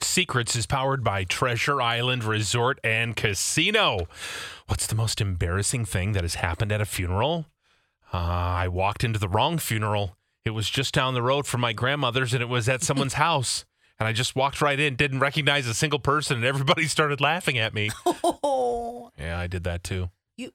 Secrets is powered by Treasure Island Resort and Casino. What's the most embarrassing thing that has happened at a funeral? Uh, I walked into the wrong funeral. It was just down the road from my grandmother's and it was at someone's house. And I just walked right in, didn't recognize a single person, and everybody started laughing at me. Oh, Yeah, I did that too. You-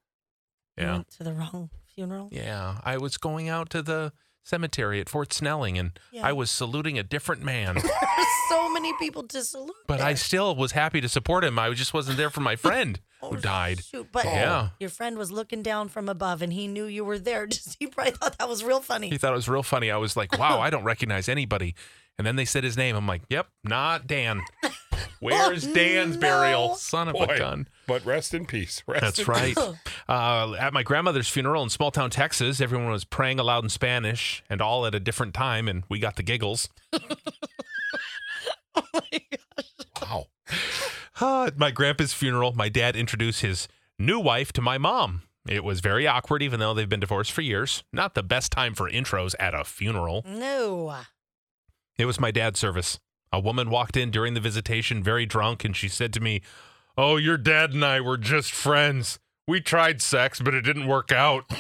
Yeah. went to the wrong funeral. Yeah. I was going out to the cemetery at Fort Snelling and Yeah. I was saluting a different man. There's so many people to salute. But I still was happy to support him. I just wasn't there for my friend Oh, who died. Shoot, but Yeah. your friend was looking down from above, and he knew you were there. Just he probably thought that was real funny. He thought it was real funny. I was like, wow, I don't recognize anybody. And then they said his name. I'm like, yep, not Dan. Where's Oh, Dan's burial? Son of Boy, a gun. But rest in peace. Rest That's in right. peace. Uh, at my grandmother's funeral in small town Texas, everyone was praying aloud in Spanish and all at a different time, and we got the giggles. oh Wow. Uh, at my grandpa's funeral, my dad introduced his new wife to my mom. It was very awkward, even though they've been divorced for years. Not the best time for intros at a funeral. No. It was my dad's service. A woman walked in during the visitation very drunk and she said to me, Oh, your dad and I were just friends. We tried sex, but it didn't work out.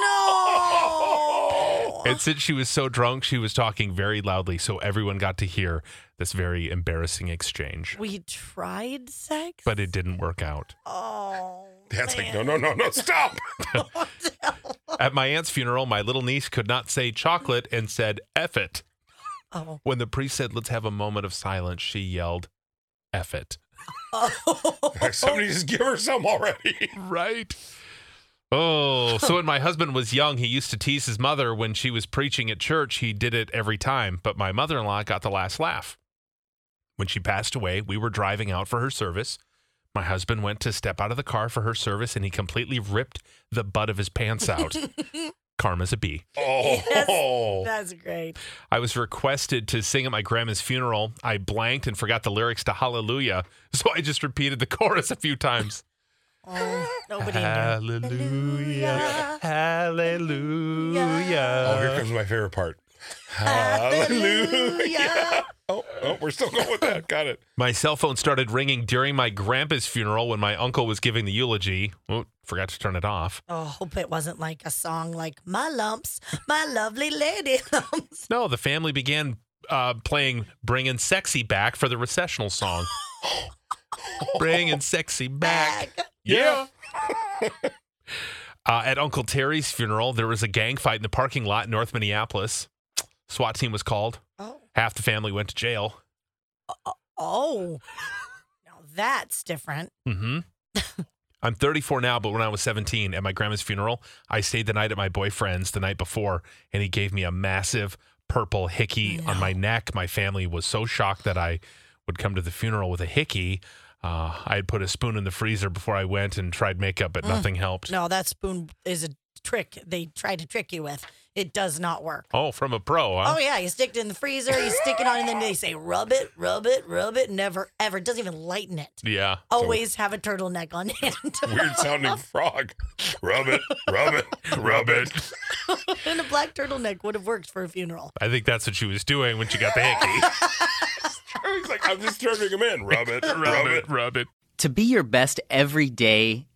No. And since she was so drunk, she was talking very loudly, so everyone got to hear this very embarrassing exchange. we tried sex, But it didn't work out. Oh. Dad's like, no, no, no, no, stop. At my aunt's funeral, my little niece could not say chocolate and said F it. Oh. When the priest said, Let's have a moment of silence, she yelled, F it. Oh. Somebody just give her some already. Right. Oh, so when my husband was young, he used to tease his mother when she was preaching at church. He did it every time, but my mother in law got the last laugh. When she passed away, we were driving out for her service. My husband went to step out of the car for her service and he completely ripped the butt of his pants out. Karma's a bee. Oh. That's great. I was requested to sing at my grandma's funeral. I blanked and forgot the lyrics to Hallelujah, so I just repeated the chorus a few times. Oh, nobody knew. Hallelujah. Hallelujah. Oh, here comes my favorite part. Hallelujah. Oh, oh, we're still going with that. Got it. My cell phone started ringing during my grandpa's funeral when my uncle was giving the eulogy. Oh, forgot to turn it off. Oh, hope it wasn't like a song like "My Lumps, My Lovely Lady Lumps." No, the family began uh, playing Bringing Sexy Back for the recessional song. Bringing Sexy Back. Yeah. Uh, at Uncle Terry's funeral, there was a gang fight in the parking lot in North Minneapolis. SWAT team was called. Half the family went to jail. oh, now that's different. hmm I'm 34 now, but when I was 17 at my grandma's funeral, I stayed the night at my boyfriend's the night before, and he gave me a massive purple hickey on my neck. My family was so shocked that I would come to the funeral with a hickey. Uh, I had put a spoon in the freezer before I went and tried makeup, but nothing helped. No, that spoon is a trick they try to trick you with. It does not work. Oh, from a pro, huh? Oh yeah, you stick it in the freezer, you stick it on, and then they say rub it, rub it, rub it. Never ever it doesn't even lighten it. Yeah. Always have a turtleneck on hand. Weird sounding frog. Rub it, rub it, rub it. and a black turtleneck would have worked for a funeral. I think that's what she was doing when she got the hickey. He's like, I'm just turning him in. Rub it, rub it, rub it. To be your best every day,